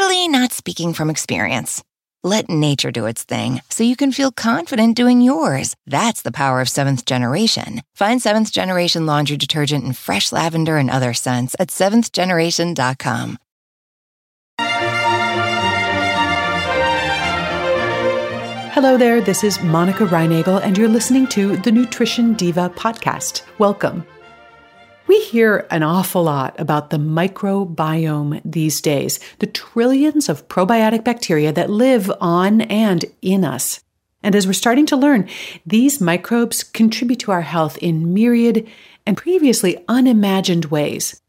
totally not speaking from experience. Let nature do its thing so you can feel confident doing yours. That's the power of seventh generation. Find seventh generation laundry detergent in fresh lavender and other scents at seventhgeneration.com. Hello there, this is Monica Reinagel, and you're listening to the Nutrition Diva podcast. Welcome. We hear an awful lot about the microbiome these days, the trillions of probiotic bacteria that live on and in us. And as we're starting to learn, these microbes contribute to our health in myriad and previously unimagined ways.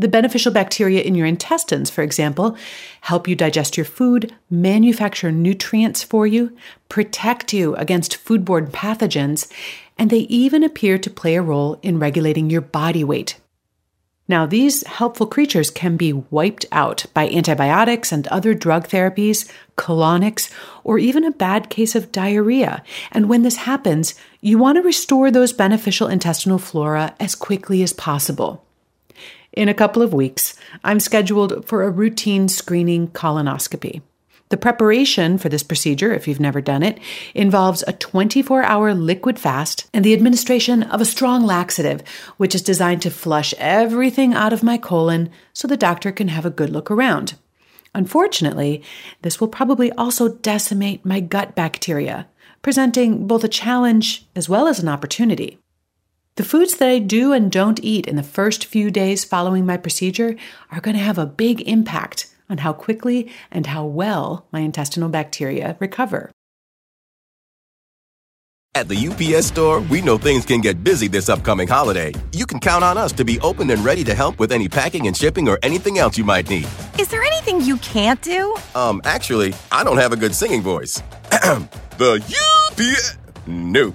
The beneficial bacteria in your intestines, for example, help you digest your food, manufacture nutrients for you, protect you against foodborne pathogens, and they even appear to play a role in regulating your body weight. Now, these helpful creatures can be wiped out by antibiotics and other drug therapies, colonics, or even a bad case of diarrhea. And when this happens, you want to restore those beneficial intestinal flora as quickly as possible. In a couple of weeks, I'm scheduled for a routine screening colonoscopy. The preparation for this procedure, if you've never done it, involves a 24 hour liquid fast and the administration of a strong laxative, which is designed to flush everything out of my colon so the doctor can have a good look around. Unfortunately, this will probably also decimate my gut bacteria, presenting both a challenge as well as an opportunity. The foods that I do and don't eat in the first few days following my procedure are going to have a big impact on how quickly and how well my intestinal bacteria recover. At the UPS store, we know things can get busy this upcoming holiday. You can count on us to be open and ready to help with any packing and shipping or anything else you might need. Is there anything you can't do? Um, actually, I don't have a good singing voice. the UPS. Nope.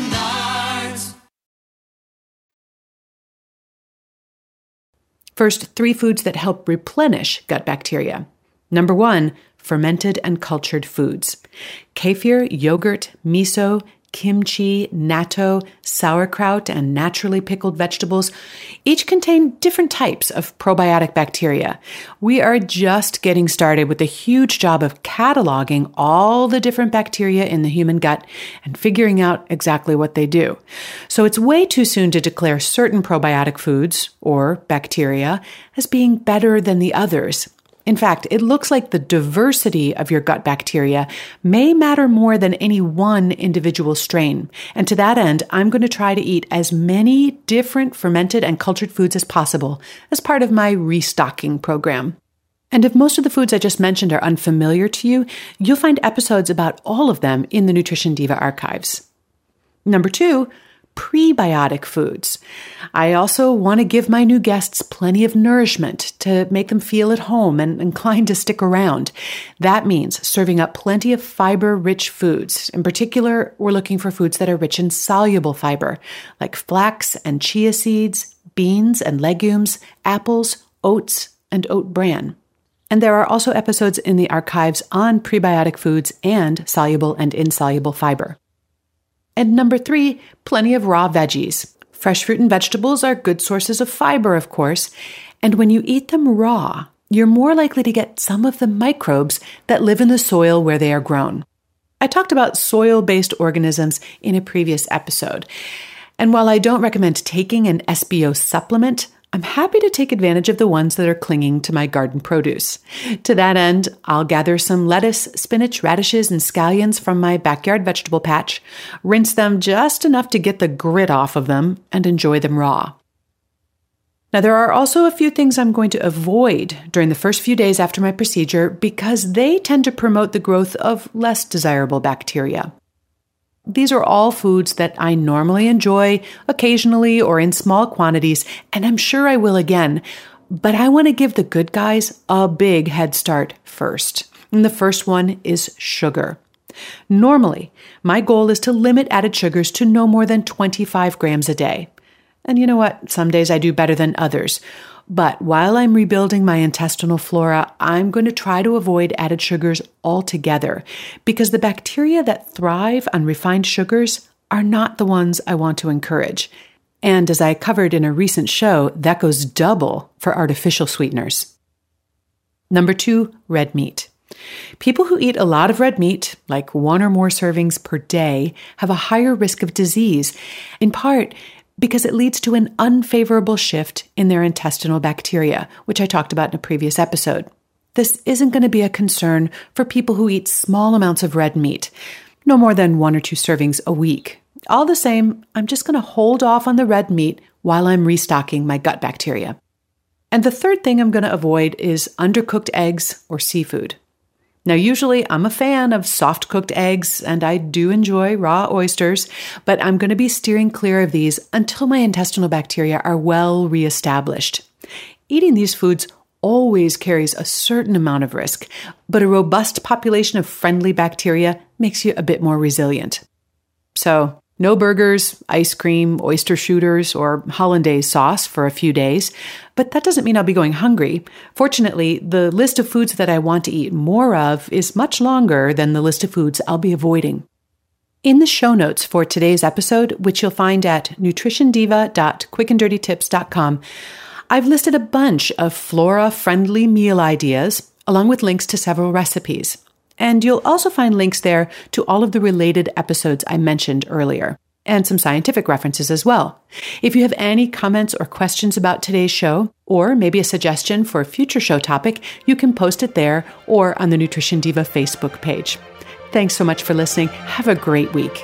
First, three foods that help replenish gut bacteria. Number one, fermented and cultured foods. Kefir, yogurt, miso, kimchi, natto, sauerkraut, and naturally pickled vegetables each contain different types of probiotic bacteria. We are just getting started with the huge job of cataloging all the different bacteria in the human gut and figuring out exactly what they do. So it's way too soon to declare certain probiotic foods or bacteria as being better than the others. In fact, it looks like the diversity of your gut bacteria may matter more than any one individual strain. And to that end, I'm going to try to eat as many different fermented and cultured foods as possible as part of my restocking program. And if most of the foods I just mentioned are unfamiliar to you, you'll find episodes about all of them in the Nutrition Diva archives. Number two, prebiotic foods. I also want to give my new guests plenty of nourishment to make them feel at home and inclined to stick around. That means serving up plenty of fiber rich foods. In particular, we're looking for foods that are rich in soluble fiber, like flax and chia seeds, beans and legumes, apples, oats, and oat bran. And there are also episodes in the archives on prebiotic foods and soluble and insoluble fiber. And number three, plenty of raw veggies. Fresh fruit and vegetables are good sources of fiber, of course. And when you eat them raw, you're more likely to get some of the microbes that live in the soil where they are grown. I talked about soil based organisms in a previous episode. And while I don't recommend taking an SBO supplement, I'm happy to take advantage of the ones that are clinging to my garden produce. To that end, I'll gather some lettuce, spinach, radishes, and scallions from my backyard vegetable patch, rinse them just enough to get the grit off of them, and enjoy them raw. Now, there are also a few things I'm going to avoid during the first few days after my procedure because they tend to promote the growth of less desirable bacteria. These are all foods that I normally enjoy occasionally or in small quantities, and I'm sure I will again. But I want to give the good guys a big head start first. And the first one is sugar. Normally, my goal is to limit added sugars to no more than 25 grams a day. And you know what? Some days I do better than others. But while I'm rebuilding my intestinal flora, I'm going to try to avoid added sugars altogether because the bacteria that thrive on refined sugars are not the ones I want to encourage. And as I covered in a recent show, that goes double for artificial sweeteners. Number two, red meat. People who eat a lot of red meat, like one or more servings per day, have a higher risk of disease, in part because it leads to an unfavorable shift in their intestinal bacteria, which I talked about in a previous episode. This isn't going to be a concern for people who eat small amounts of red meat, no more than one or two servings a week. All the same, I'm just going to hold off on the red meat while I'm restocking my gut bacteria. And the third thing I'm going to avoid is undercooked eggs or seafood. Now, usually I'm a fan of soft cooked eggs and I do enjoy raw oysters, but I'm going to be steering clear of these until my intestinal bacteria are well reestablished. Eating these foods always carries a certain amount of risk, but a robust population of friendly bacteria makes you a bit more resilient. So, no burgers, ice cream, oyster shooters, or hollandaise sauce for a few days, but that doesn't mean I'll be going hungry. Fortunately, the list of foods that I want to eat more of is much longer than the list of foods I'll be avoiding. In the show notes for today's episode, which you'll find at nutritiondiva.quickanddirtytips.com, I've listed a bunch of flora friendly meal ideas, along with links to several recipes. And you'll also find links there to all of the related episodes I mentioned earlier, and some scientific references as well. If you have any comments or questions about today's show, or maybe a suggestion for a future show topic, you can post it there or on the Nutrition Diva Facebook page. Thanks so much for listening. Have a great week.